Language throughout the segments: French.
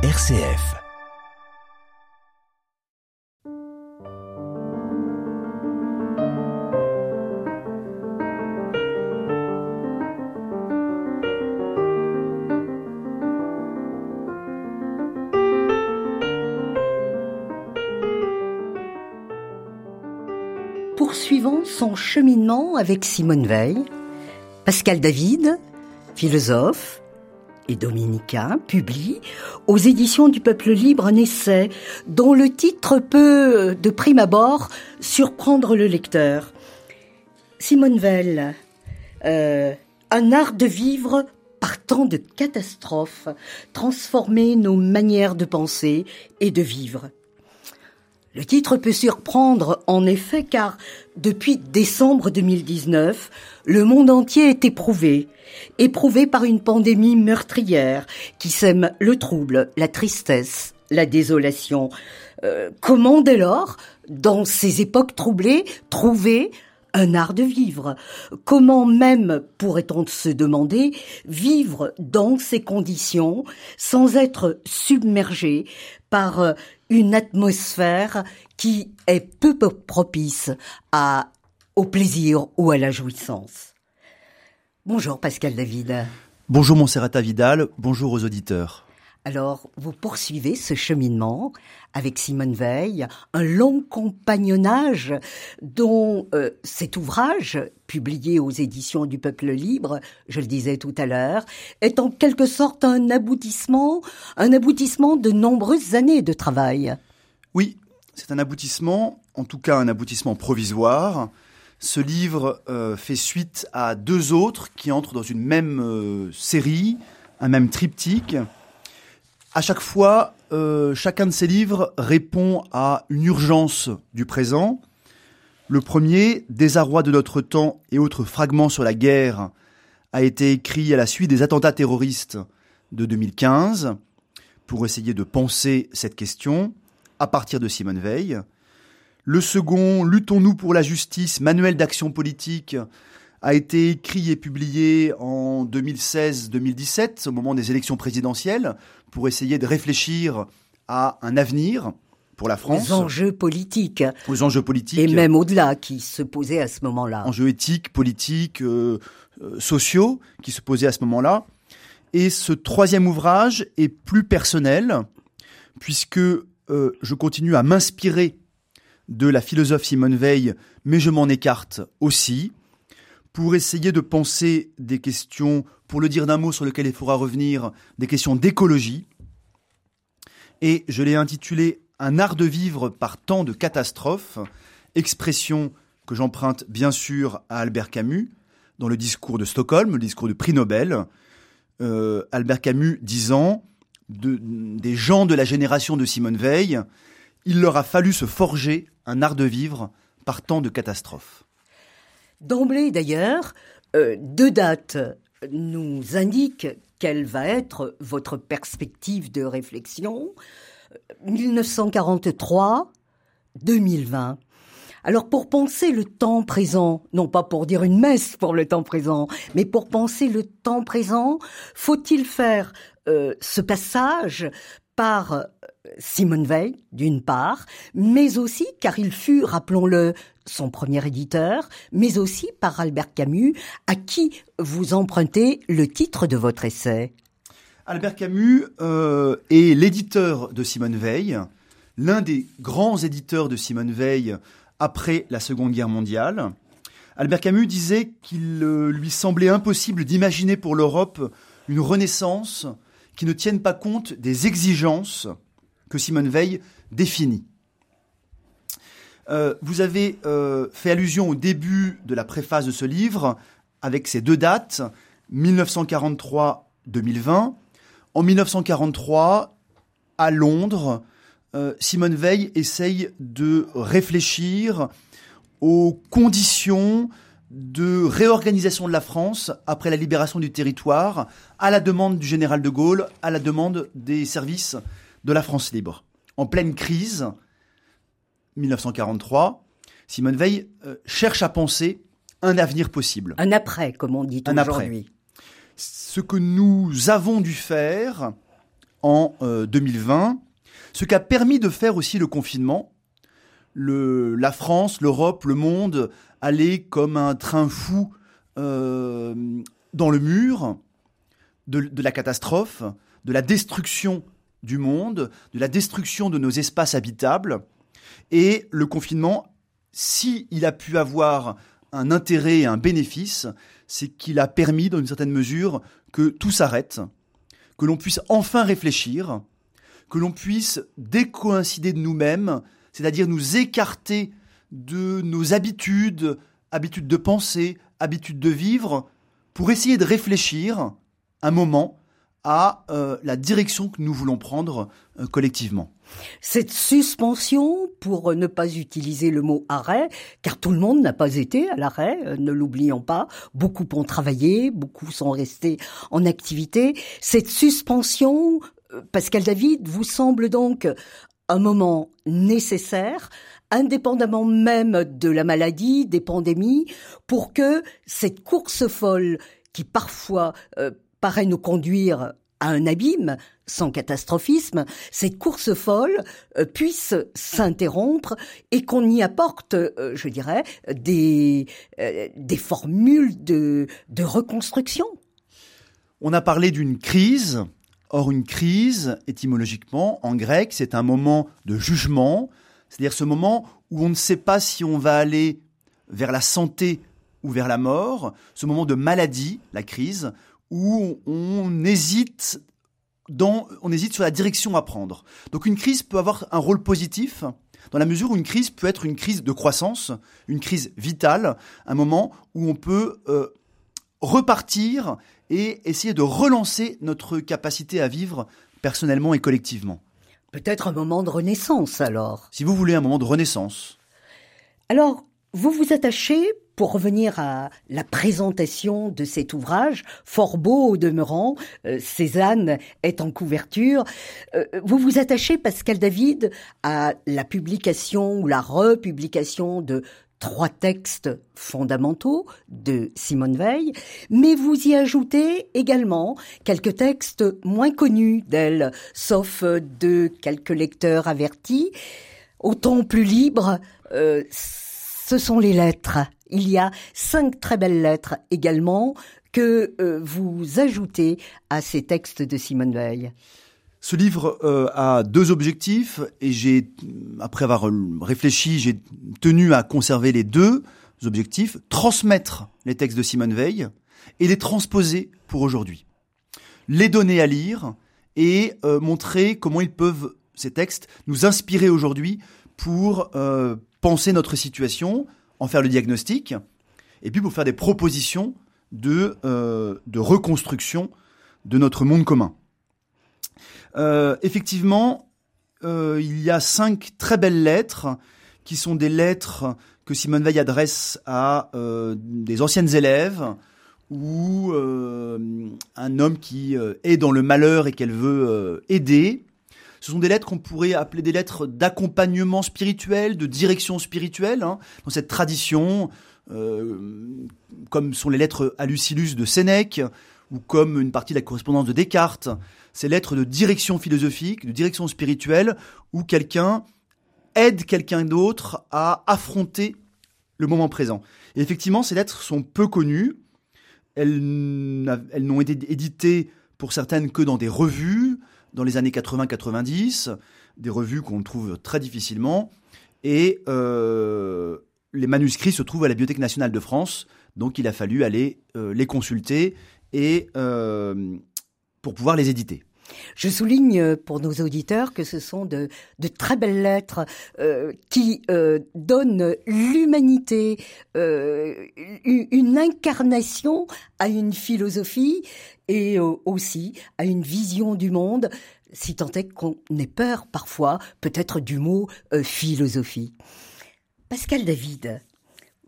RCF. Poursuivant son cheminement avec Simone Veil, Pascal David, philosophe, et dominicain publie aux éditions du Peuple Libre un essai dont le titre peut, de prime abord, surprendre le lecteur. Simone Veil, euh, un art de vivre par tant de catastrophes, transformer nos manières de penser et de vivre. Le titre peut surprendre en effet car depuis décembre 2019, le monde entier est éprouvé, éprouvé par une pandémie meurtrière qui sème le trouble, la tristesse, la désolation. Euh, comment dès lors, dans ces époques troublées, trouver un art de vivre. Comment même, pourrait-on se demander, vivre dans ces conditions sans être submergé par euh, une atmosphère qui est peu propice au plaisir ou à la jouissance? Bonjour Pascal David. Bonjour Monserrata Vidal, bonjour aux auditeurs. Alors, vous poursuivez ce cheminement avec Simone Veil, un long compagnonnage dont euh, cet ouvrage, publié aux éditions du Peuple Libre, je le disais tout à l'heure, est en quelque sorte un aboutissement, un aboutissement de nombreuses années de travail. Oui, c'est un aboutissement, en tout cas un aboutissement provisoire. Ce livre euh, fait suite à deux autres qui entrent dans une même euh, série, un même triptyque à chaque fois, euh, chacun de ces livres répond à une urgence du présent. Le premier, Désarroi de notre temps et autres fragments sur la guerre, a été écrit à la suite des attentats terroristes de 2015 pour essayer de penser cette question à partir de Simone Veil. Le second, Luttons-nous pour la justice, manuel d'action politique, a été écrit et publié en 2016-2017, au moment des élections présidentielles, pour essayer de réfléchir à un avenir pour la France. Aux enjeux politiques. Aux enjeux politiques. Et même au-delà, qui se posaient à ce moment-là. Enjeux éthiques, politiques, euh, euh, sociaux, qui se posaient à ce moment-là. Et ce troisième ouvrage est plus personnel, puisque euh, je continue à m'inspirer de la philosophe Simone Veil, mais je m'en écarte aussi pour essayer de penser des questions, pour le dire d'un mot sur lequel il faudra revenir, des questions d'écologie. Et je l'ai intitulé Un art de vivre par temps de catastrophes, expression que j'emprunte bien sûr à Albert Camus dans le discours de Stockholm, le discours du prix Nobel. Euh, Albert Camus disant de, des gens de la génération de Simone Veil, il leur a fallu se forger un art de vivre par temps de catastrophes. D'emblée d'ailleurs, euh, deux dates nous indiquent quelle va être votre perspective de réflexion. 1943, 2020. Alors pour penser le temps présent, non pas pour dire une messe pour le temps présent, mais pour penser le temps présent, faut-il faire euh, ce passage par euh, Simone Veil, d'une part, mais aussi car il fut, rappelons-le, son premier éditeur, mais aussi par Albert Camus, à qui vous empruntez le titre de votre essai. Albert Camus euh, est l'éditeur de Simone Veil, l'un des grands éditeurs de Simone Veil après la Seconde Guerre mondiale. Albert Camus disait qu'il euh, lui semblait impossible d'imaginer pour l'Europe une renaissance qui ne tienne pas compte des exigences que Simone Veil définit. Euh, vous avez euh, fait allusion au début de la préface de ce livre avec ces deux dates, 1943-2020. En 1943, à Londres, euh, Simone Veil essaye de réfléchir aux conditions de réorganisation de la France après la libération du territoire, à la demande du général de Gaulle, à la demande des services de la France libre. En pleine crise, 1943, Simone Veil euh, cherche à penser un avenir possible. Un après, comme on dit aujourd'hui. Ce que nous avons dû faire en 2020. Ce qu'a permis de faire aussi le confinement, le, la France, l'Europe, le monde allaient comme un train fou euh, dans le mur de, la catastrophe, de la destruction du monde, de la destruction de nos espaces habitables. Et le confinement, s'il il a pu avoir un intérêt et un bénéfice, c'est qu'il a permis, dans une certaine mesure, que tout s'arrête, que l'on puisse enfin réfléchir, que l'on puisse décoïncider de nous-mêmes, c'est-à-dire nous écarter de nos habitudes, habitudes de penser, habitudes de vivre, pour essayer de réfléchir un moment à euh, la direction que nous voulons prendre euh, collectivement. Cette suspension, pour ne pas utiliser le mot arrêt, car tout le monde n'a pas été à l'arrêt, euh, ne l'oublions pas, beaucoup ont travaillé, beaucoup sont restés en activité, cette suspension, Pascal David, vous semble donc un moment nécessaire, indépendamment même de la maladie, des pandémies, pour que cette course folle qui parfois paraît nous conduire à un abîme, sans catastrophisme, cette course folle euh, puisse s'interrompre et qu'on y apporte, euh, je dirais, des, euh, des formules de, de reconstruction. On a parlé d'une crise. Or, une crise, étymologiquement, en grec, c'est un moment de jugement, c'est-à-dire ce moment où on ne sait pas si on va aller vers la santé ou vers la mort, ce moment de maladie, la crise, où on hésite sur la direction à prendre. Donc une crise peut avoir un rôle positif dans la mesure où une crise peut être une crise de croissance, une crise vitale, un moment où on peut euh, repartir et essayer de relancer notre capacité à vivre personnellement et collectivement. Peut-être un moment de renaissance alors. Si vous voulez un moment de renaissance. Alors, vous vous attachez pour revenir à la présentation de cet ouvrage, fort beau au demeurant, euh, Cézanne est en couverture, euh, vous vous attachez, Pascal David, à la publication ou la republication de trois textes fondamentaux de Simone Veil, mais vous y ajoutez également quelques textes moins connus d'elle, sauf de quelques lecteurs avertis, autant plus libres, euh, ce sont les lettres il y a cinq très belles lettres également que euh, vous ajoutez à ces textes de Simone Veil. Ce livre euh, a deux objectifs et j'ai, après avoir réfléchi, j'ai tenu à conserver les deux objectifs transmettre les textes de Simone Veil et les transposer pour aujourd'hui, les donner à lire et euh, montrer comment ils peuvent ces textes nous inspirer aujourd'hui pour penser notre situation, en faire le diagnostic, et puis pour faire des propositions euh, de reconstruction de notre monde commun. Euh, effectivement, euh, il y a cinq très belles lettres qui sont des lettres que Simone Veil adresse à des anciennes élèves ou un homme qui est dans le malheur et qu'elle veut aider. Ce sont des lettres qu'on pourrait appeler des lettres d'accompagnement spirituel, de direction spirituelle, hein, dans cette tradition, euh, comme sont les lettres à Lucilius de Sénèque, ou comme une partie de la correspondance de Descartes, ces lettres de direction philosophique, de direction spirituelle, où quelqu'un aide quelqu'un d'autre à affronter le moment présent. Et effectivement, ces lettres sont peu connues. Elles, n'ont été éditées pour certaines que dans des revues, dans les années 80-90, des revues qu'on trouve très difficilement, et euh, les manuscrits se trouvent à la Bibliothèque nationale de France, donc il a fallu aller euh, les consulter et euh, pour pouvoir les éditer. Je souligne pour nos auditeurs que ce sont de, très belles lettres euh, qui euh, donnent l'humanité, euh, une incarnation à une philosophie et euh, aussi à une vision du monde, si tant est qu'on ait peur parfois peut-être du mot euh, philosophie. Pascal David,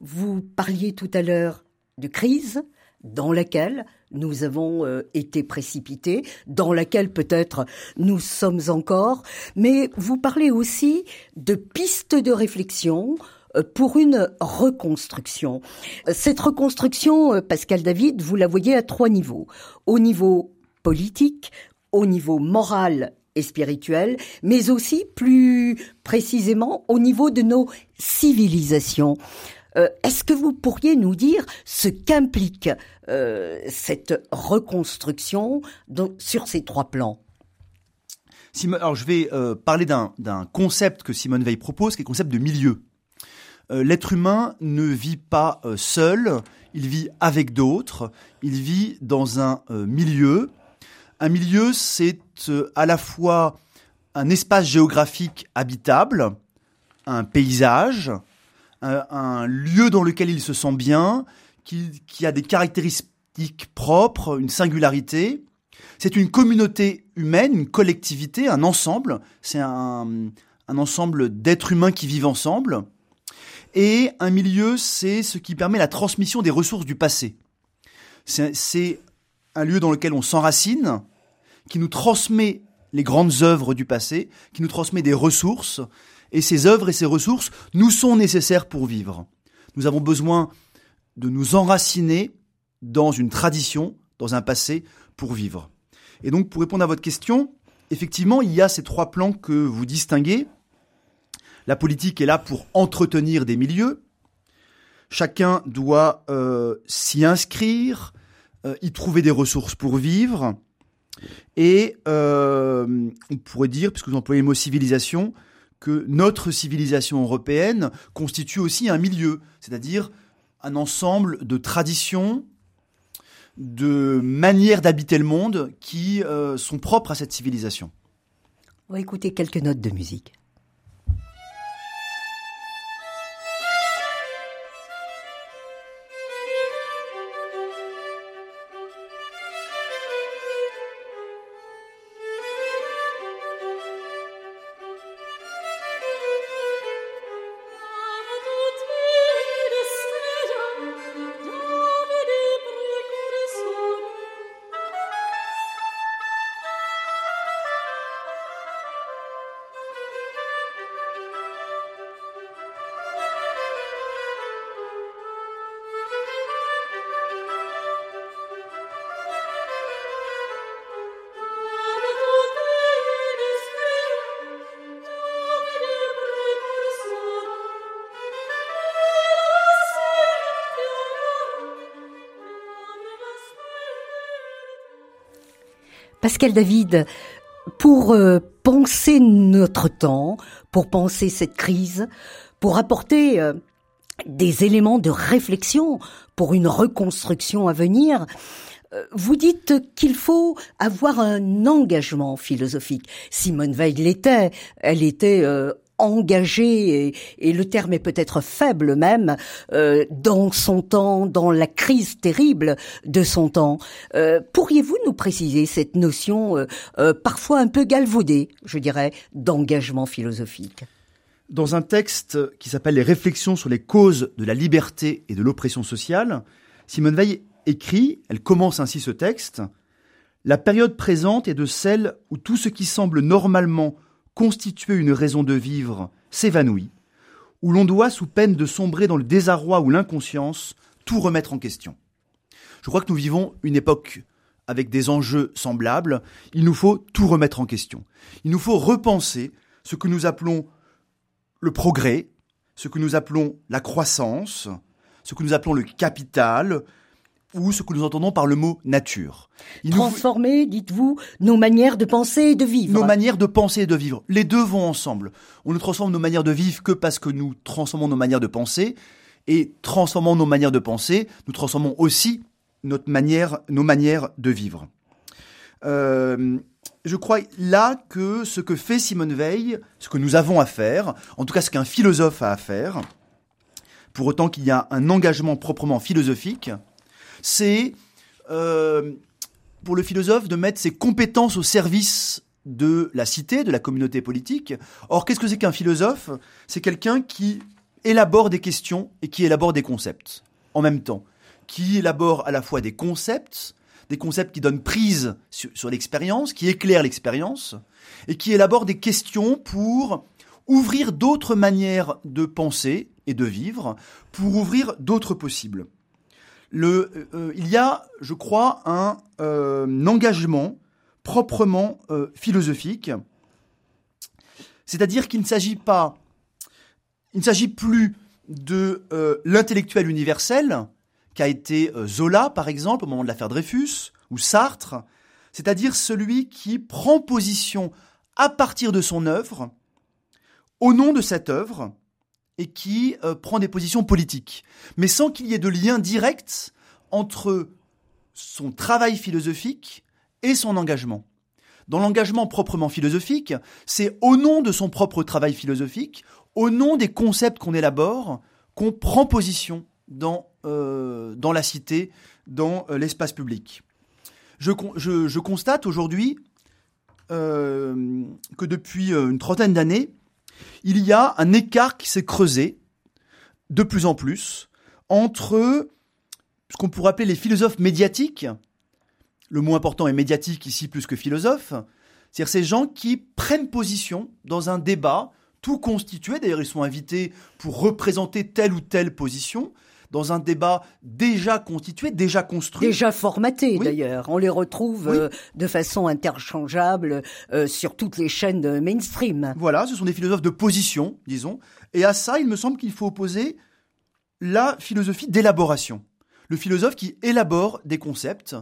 vous parliez tout à l'heure de crise dans laquelle nous avons euh, été précipités, dans laquelle peut-être nous sommes encore, mais vous parlez aussi de pistes de réflexion, euh, pour une reconstruction. Cette reconstruction, euh, Pascal David, vous la voyez à trois niveaux. Au niveau politique, au niveau moral et spirituel, mais aussi plus précisément au niveau de nos civilisations. Euh, est-ce que vous pourriez nous dire ce qu'implique euh, cette reconstruction sur ces trois plans? Je vais euh, parler d'un concept que Simone Veil propose, qui est le concept de milieu. L'être humain ne vit pas seul, il vit avec d'autres, il vit dans un milieu. Un milieu, c'est à la fois un espace géographique habitable, un paysage, un, lieu dans lequel il se sent bien, qui, a des caractéristiques propres, une singularité. C'est une communauté humaine, une collectivité, un ensemble. C'est un, ensemble d'êtres humains qui vivent ensemble. Et un milieu, c'est ce qui permet la transmission des ressources du passé. C'est un lieu dans lequel on s'enracine, qui nous transmet les grandes œuvres du passé, qui nous transmet des ressources, et ces œuvres et ces ressources nous sont nécessaires pour vivre. Nous avons besoin de nous enraciner dans une tradition, dans un passé, pour vivre. Et donc, pour répondre à votre question, effectivement, il y a ces trois plans que vous distinguez. La politique est là pour entretenir des milieux. Chacun doit euh, s'y inscrire, euh, y trouver des ressources pour vivre. Et euh, on pourrait dire, puisque vous employez le mot civilisation, que notre civilisation européenne constitue aussi un milieu, c'est-à-dire un ensemble de traditions, de manières d'habiter le monde qui euh, sont propres à cette civilisation. On va écouter quelques notes de musique. Pascal David, pour euh, penser notre temps, pour penser cette crise, pour apporter euh, des éléments de réflexion pour une reconstruction à venir, euh, vous dites qu'il faut avoir un engagement philosophique. Simone Veil l'était. Elle était engagé, et, le terme est peut-être faible même, euh, dans son temps, dans la crise terrible de son temps. Euh, pourriez-vous nous préciser cette notion euh, parfois un peu galvaudée, je dirais, d'engagement philosophique? Dans un texte qui s'appelle Les réflexions sur les causes de la liberté et de l'oppression sociale, Simone Veil écrit, elle commence ainsi ce texte, La période présente est de celle où tout ce qui semble normalement constituer une raison de vivre s'évanouit, où l'on doit, sous peine de sombrer dans le désarroi ou l'inconscience, tout remettre en question. Je crois que nous vivons une époque avec des enjeux semblables. Il nous faut tout remettre en question. Il nous faut repenser ce que nous appelons le progrès, ce que nous appelons la croissance, ce que nous appelons le capital, ou ce que nous entendons par le mot nature. Transformer, dites-vous, nos manières de penser et de vivre. Nos manières de penser et de vivre. Les deux vont ensemble. On ne transforme nos manières de vivre que parce que nous transformons nos manières de penser. Et transformant nos manières de penser, nous transformons aussi notre manière, nos manières de vivre. Euh, je crois là que ce que fait Simone Veil, ce que nous avons à faire, en tout cas ce qu'un philosophe a à faire, pour autant qu'il y a un engagement proprement philosophique, c'est euh, pour le philosophe de mettre ses compétences au service de la cité, de la communauté politique. Or, qu'est-ce que c'est qu'un philosophe? C'est quelqu'un qui élabore des questions et qui élabore des concepts en même temps, qui élabore à la fois des concepts, des concepts qui donnent prise sur, sur l'expérience, qui éclairent l'expérience, et qui élabore des questions pour ouvrir d'autres manières de penser et de vivre, pour ouvrir d'autres possibles le, euh, il y a, je crois, un, euh, engagement proprement philosophique. C'est-à-dire qu'il ne s'agit pas, il ne s'agit plus de l'intellectuel universel, qu'a été Zola, par exemple, au moment de l'affaire Dreyfus, ou Sartre, c'est-à-dire celui qui prend position à partir de son œuvre, au nom de cette œuvre, et qui euh, prend des positions politiques, mais sans qu'il y ait de lien direct entre son travail philosophique et son engagement. Dans l'engagement proprement philosophique, c'est au nom de son propre travail philosophique, au nom des concepts qu'on élabore, qu'on prend position dans, euh, dans la cité, dans euh, l'espace public. Je, je, constate aujourd'hui que depuis une trentaine d'années, il y a un écart qui s'est creusé de plus en plus entre ce qu'on pourrait appeler les philosophes médiatiques. Le mot important est médiatique ici plus que philosophe. C'est-à-dire ces gens qui prennent position dans un débat tout constitué. D'ailleurs, ils sont invités pour représenter telle ou telle position dans un débat déjà constitué, déjà construit. Déjà formaté d'ailleurs. On les retrouve euh, de façon interchangeable euh, sur toutes les chaînes de mainstream. Voilà, ce sont des philosophes de position, disons. Et à ça, il me semble qu'il faut opposer la philosophie d'élaboration. Le philosophe qui élabore des concepts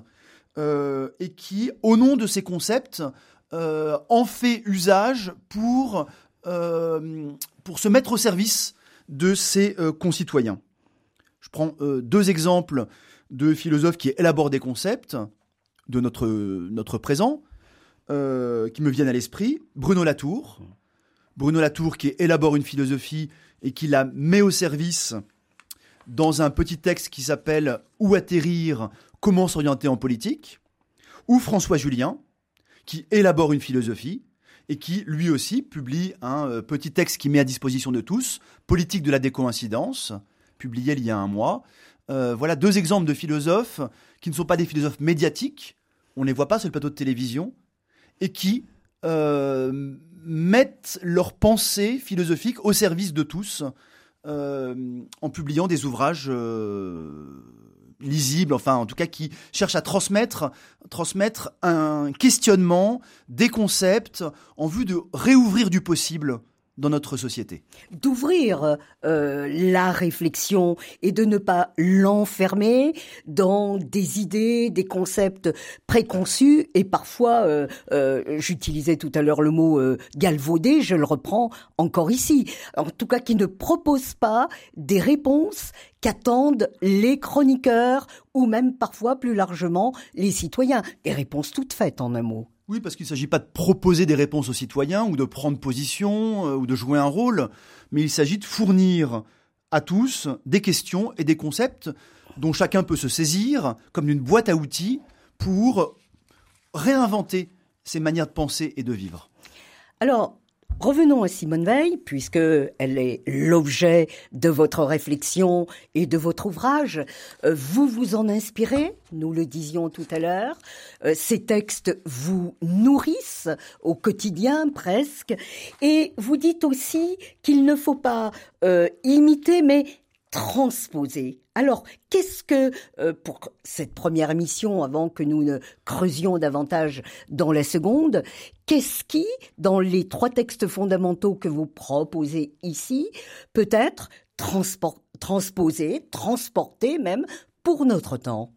euh, et qui, au nom de ces concepts, en fait usage pour, pour se mettre au service de ses concitoyens. Je prends euh, deux exemples de philosophes qui élaborent des concepts de notre, présent, euh, qui me viennent à l'esprit. Bruno Latour. Bruno Latour qui élabore une philosophie et qui la met au service dans un petit texte qui s'appelle Où atterrir, comment s'orienter en politique. Ou François Julien, qui élabore une philosophie et qui, lui aussi, publie un euh, petit texte qui met à disposition de tous, Politique de la décoïncidence, publié il y a un mois. Euh, voilà deux exemples de philosophes qui ne sont pas des philosophes médiatiques, on ne les voit pas sur le plateau de télévision, et qui euh, mettent leurs pensées philosophiques au service de tous euh, en publiant des ouvrages lisibles, enfin en tout cas qui cherchent à transmettre, transmettre un questionnement, des concepts en vue de réouvrir du possible dans notre société. D'ouvrir euh, la réflexion et de ne pas l'enfermer dans des idées, des concepts préconçus et parfois, euh, euh, j'utilisais tout à l'heure le mot galvaudé, je le reprends encore ici. En tout cas, qui ne propose pas des réponses qu'attendent les chroniqueurs ou même parfois plus largement les citoyens. Des réponses toutes faites en un mot. Oui, parce qu'il ne s'agit pas de proposer des réponses aux citoyens ou de prendre position euh, ou de jouer un rôle, mais il s'agit de fournir à tous des questions et des concepts dont chacun peut se saisir comme d'une boîte à outils pour réinventer ses manières de penser et de vivre. Alors, Revenons à Simone Veil, puisque elle est l'objet de votre réflexion et de votre ouvrage. Euh, vous vous en inspirez, nous le disions tout à l'heure. Euh, ces textes vous nourrissent au quotidien presque. Et vous dites aussi qu'il ne faut pas euh, imiter, mais transposer. Alors, qu'est-ce que, euh, pour cette première émission, avant que nous ne creusions davantage dans la seconde, qu'est-ce qui, dans les trois textes fondamentaux que vous proposez ici, peut être transposé, transporté même, pour notre temps?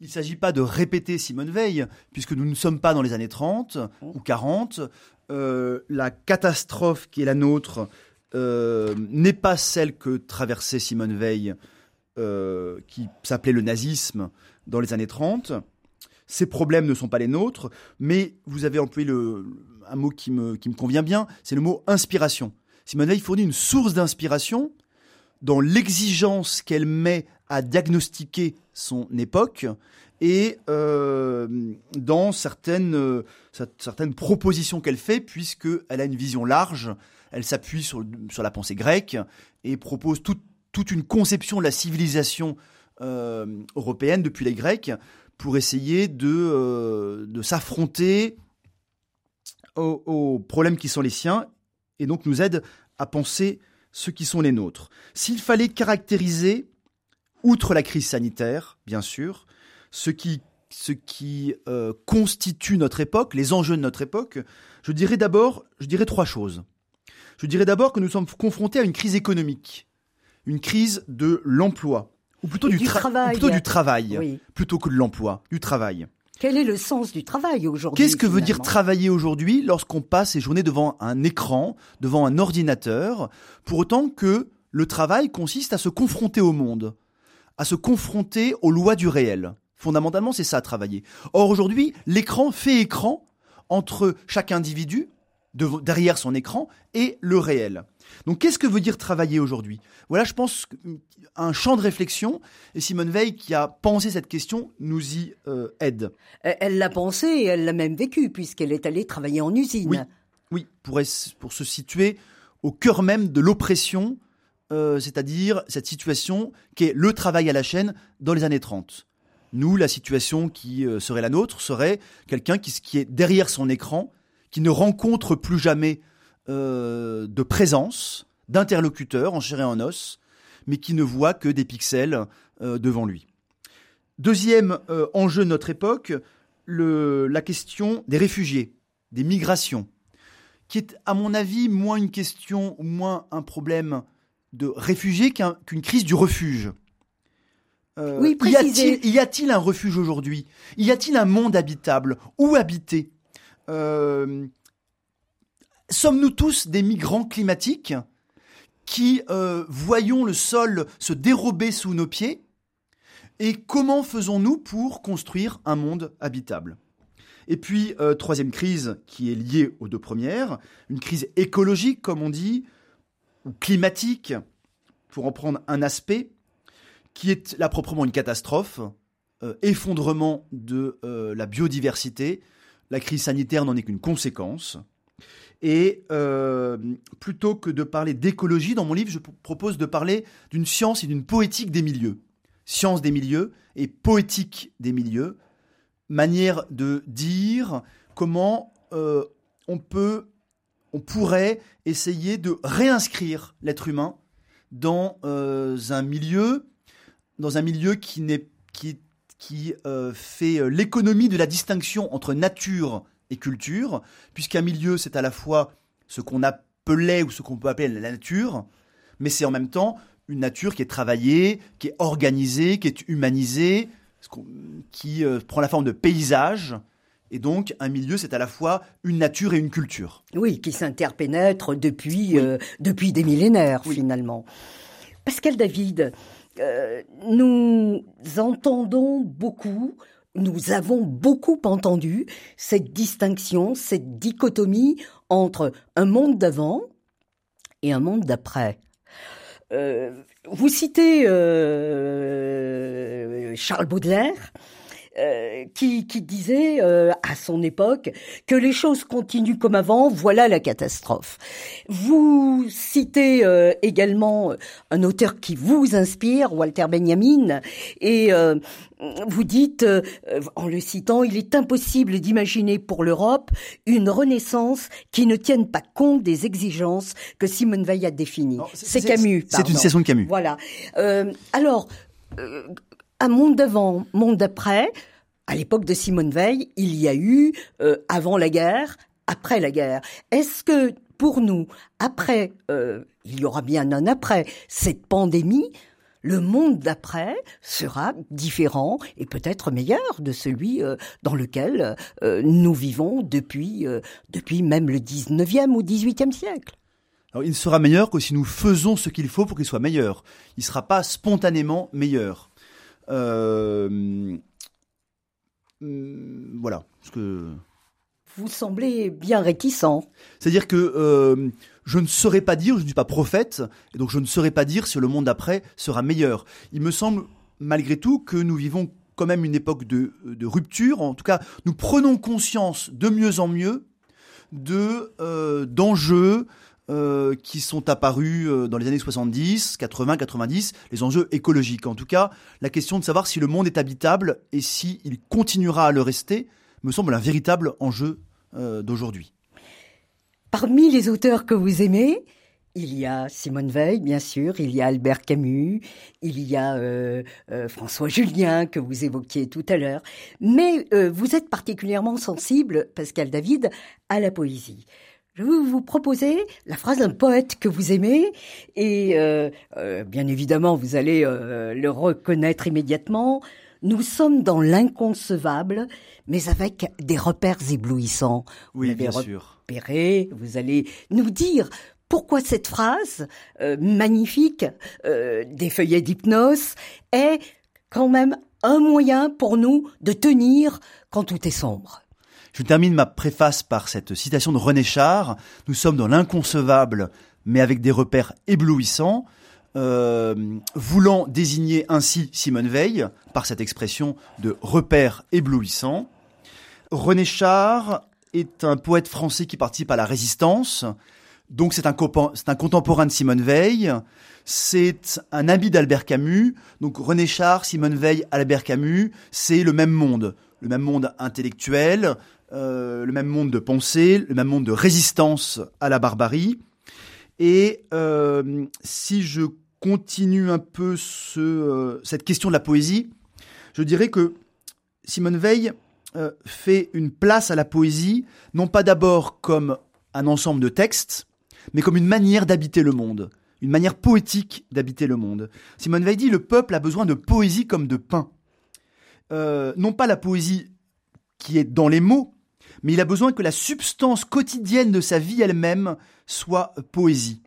Il ne s'agit pas de répéter Simone Veil, puisque nous ne sommes pas dans les années 30 ou 40. Euh, la catastrophe qui est la nôtre euh, n'est pas celle que traversait Simone Veil, euh, qui s'appelait le nazisme dans les années 30. Ces problèmes ne sont pas les nôtres, mais vous avez employé un mot qui me, qui me convient bien, c'est le mot inspiration. Simone Veil fournit une source d'inspiration dans l'exigence qu'elle met à diagnostiquer son époque et euh, dans certaines, certaines propositions qu'elle fait, puisqu'elle a une vision large elle s'appuie sur, la pensée grecque et propose toute une conception de la civilisation euh, européenne depuis les Grecs pour essayer de, euh, s'affronter aux, problèmes qui sont les siens et donc nous aide à penser ceux qui sont les nôtres. S'il fallait caractériser, outre la crise sanitaire, bien sûr, ce qui ce qui euh, constitue notre époque, les enjeux de notre époque, je dirais d'abord, je dirais trois choses. Je dirais d'abord que nous sommes confrontés à une crise économique, une crise de l'emploi, ou plutôt du, travail, plutôt du travail, plutôt que de l'emploi, du travail. Quel est le sens du travail aujourd'hui Qu'est-ce que veut dire travailler aujourd'hui lorsqu'on passe ses journées devant un écran, devant un ordinateur, pour autant que le travail consiste à se confronter au monde, à se confronter aux lois du réel. Fondamentalement, c'est ça, travailler. Or, aujourd'hui, l'écran fait écran entre chaque individu, derrière son écran, et le réel. Donc, qu'est-ce que veut dire travailler aujourd'hui? Voilà, je pense, un champ de réflexion, et Simone Veil, qui a pensé cette question, nous y euh, aide. Elle l'a pensé et elle l'a même vécu, puisqu'elle est allée travailler en usine. Oui, oui pour, pour se situer au cœur même de l'oppression, euh, c'est-à-dire cette situation qui est le travail à la chaîne dans les années 30. Nous, la situation qui euh, serait la nôtre serait quelqu'un qui, est derrière son écran, qui ne rencontre plus jamais euh, de présence, d'interlocuteur en chair et en os, mais qui ne voit que des pixels euh, devant lui. Deuxième enjeu de notre époque, la question des réfugiés, des migrations, qui est à mon avis moins une question ou moins un problème de réfugiés qu'une crise du refuge. Euh, oui, y a-t-il un refuge aujourd'hui? Y a-t-il un monde habitable? Où habiter? Euh, Sommes-nous tous des migrants climatiques qui euh, voyons le sol se dérober sous nos pieds Et comment faisons-nous pour construire un monde habitable? Et puis, troisième crise qui est liée aux deux premières, une crise écologique, comme on dit, ou climatique, pour en prendre un aspect, qui est là proprement une catastrophe, euh, effondrement de euh, la biodiversité. La crise sanitaire n'en est qu'une conséquence. Et euh, plutôt que de parler d'écologie, dans mon livre, je propose de parler d'une science et d'une poétique des milieux. Science des milieux et poétique des milieux. Manière de dire comment on peut, on pourrait essayer de réinscrire l'être humain dans un milieu dans un milieu qui, n'est, qui, qui euh, fait euh, l'économie de la distinction entre nature et culture, puisqu'un milieu, c'est à la fois ce qu'on appelait ou ce qu'on peut appeler la nature, mais c'est en même temps une nature qui est travaillée, qui est organisée, qui est humanisée, qui euh, prend la forme de paysage. Et donc, un milieu, c'est à la fois une nature et une culture. Oui, qui s'interpénètre depuis, depuis des millénaires, finalement. Pascal David, euh, nous entendons beaucoup, nous avons beaucoup entendu cette distinction, cette dichotomie entre un monde d'avant et un monde d'après. Euh, vous citez euh, Charles Baudelaire euh, qui, qui, disait euh, à son époque que les choses continuent comme avant, voilà la catastrophe. Vous citez euh, également un auteur qui vous inspire, Walter Benjamin, et vous dites, en le citant, il est impossible d'imaginer pour l'Europe une renaissance qui ne tienne pas compte des exigences que Simone Veil a définies. C'est Camus. C'est une citation de Camus. Voilà. alors, un monde d'avant, monde d'après. À l'époque de Simone Veil, il y a eu euh, avant la guerre, après la guerre. Est-ce que pour nous, après, euh, il y aura bien un après cette pandémie, le monde d'après sera différent et peut-être meilleur de celui euh, dans lequel nous vivons depuis, depuis même le 19e ou 18e siècle. Alors, il sera meilleur que si nous faisons ce qu'il faut pour qu'il soit meilleur. Il ne sera pas spontanément meilleur. Euh, mm, voilà. Ce que... Vous semblez bien réticent. C'est-à-dire que euh, je ne saurais pas dire, je ne suis pas prophète, et donc je ne saurais pas dire si le monde d'après sera meilleur. Il me semble malgré tout que nous vivons quand même une époque de, de rupture. En tout cas, nous prenons conscience de mieux en mieux de euh, d'enjeux, euh, qui sont apparus euh, dans les années 70, 80, 90, les enjeux écologiques. En tout cas, la question de savoir si le monde est habitable et s'il il continuera à le rester me semble un véritable enjeu euh, d'aujourd'hui. Parmi les auteurs que vous aimez, Il y a Simone Veil, bien sûr, il y a Albert Camus, il y a François Julien que vous évoquiez tout à l'heure. Mais vous êtes particulièrement sensible, Pascal David, à la poésie. Je vais vous proposer la phrase d'un poète que vous aimez et bien évidemment vous allez le reconnaître immédiatement. Nous sommes dans l'inconcevable, mais avec des repères éblouissants. Oui, bien sûr. vous allez nous dire pourquoi cette phrase euh, magnifique euh, des feuillets d'hypnose est quand même un moyen pour nous de tenir quand tout est sombre. Je termine ma préface par cette citation de René Char. Nous sommes dans l'inconcevable, mais avec des repères éblouissants. Euh, voulant désigner ainsi Simone Veil par cette expression de repères éblouissants. René Char est un poète français qui participe à la résistance, donc c'est un, un contemporain de Simone Veil, c'est un ami d'Albert Camus. Donc René Char, Simone Veil, Albert Camus, c'est le même monde, le même monde intellectuel, euh, le même monde de pensée, le même monde de résistance à la barbarie. Et euh, si je continue un peu euh, cette question de la poésie, je dirais que Simone Veil fait une place à la poésie, non pas d'abord comme un ensemble de textes, mais comme une manière d'habiter le monde, une manière poétique d'habiter le monde. Simone Veil dit le peuple a besoin de poésie comme de pain. Non pas la poésie qui est dans les mots, mais il a besoin que la substance quotidienne de sa vie elle-même soit poésie.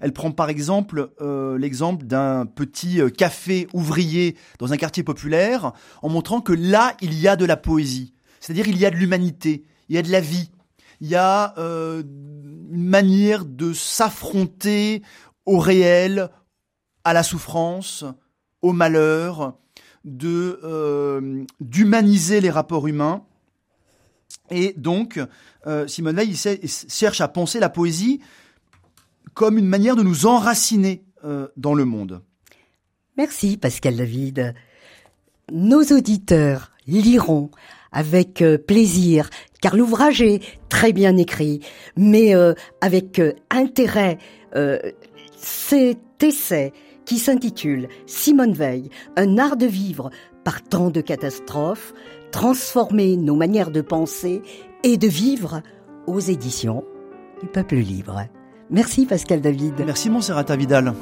Elle prend par exemple euh, l'exemple d'un petit euh, café ouvrier dans un quartier populaire en montrant que là, il y a de la poésie. C'est-à-dire il y a de l'humanité, il y a de la vie, il y a euh, une manière de s'affronter au réel, à la souffrance, au malheur, d'humaniser les rapports humains. Et donc, euh, Simone Veil cherche à penser la poésie comme une manière de nous enraciner dans le monde. Merci Pascal David. Nos auditeurs liront avec euh, plaisir, car l'ouvrage est très bien écrit, mais euh, avec euh, intérêt. cet essai qui s'intitule Simone Veil, un art de vivre par tant de catastrophes, transformer nos manières de penser et de vivre aux éditions du Peuple Libre. Merci Pascal David. Merci Montserrat Vidal.